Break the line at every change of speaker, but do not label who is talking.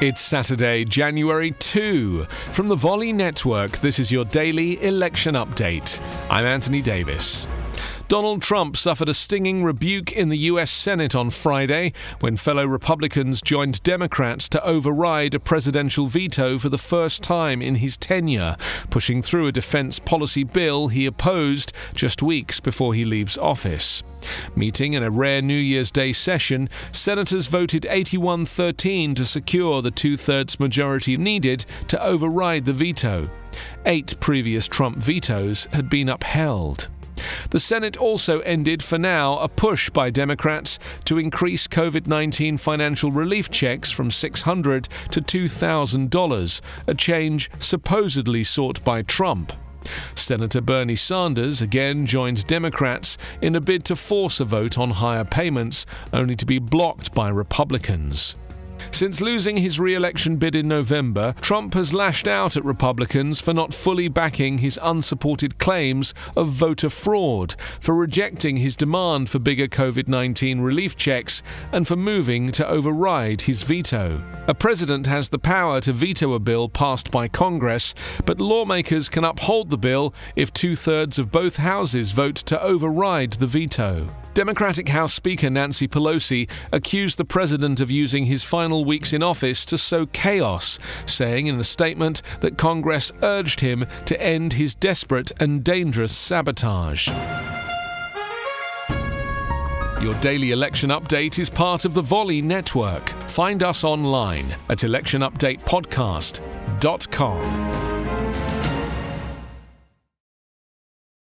It's Saturday, January 2. From the Volley Network, this is your daily election update. I'm Anthony Davis. Donald Trump suffered a stinging rebuke in the U.S. Senate on Friday when fellow Republicans joined Democrats to override a presidential veto for the first time in his tenure, pushing through a defense policy bill he opposed just weeks before he leaves office. Meeting in a rare New Year's Day session, senators voted 81 13 to secure the two thirds majority needed to override the veto. Eight previous Trump vetoes had been upheld. The Senate also ended, for now, a push by Democrats to increase COVID 19 financial relief checks from 600 to $2,000, a change supposedly sought by Trump. Senator Bernie Sanders again joined Democrats in a bid to force a vote on higher payments, only to be blocked by Republicans. Since losing his re election bid in November, Trump has lashed out at Republicans for not fully backing his unsupported claims of voter fraud, for rejecting his demand for bigger COVID 19 relief checks, and for moving to override his veto. A president has the power to veto a bill passed by Congress, but lawmakers can uphold the bill if two thirds of both houses vote to override the veto. Democratic House Speaker Nancy Pelosi accused the president of using his final weeks in office to sow chaos, saying in a statement that Congress urged him to end his desperate and dangerous sabotage. Your daily election update is part of the Volley Network. Find us online at electionupdatepodcast.com.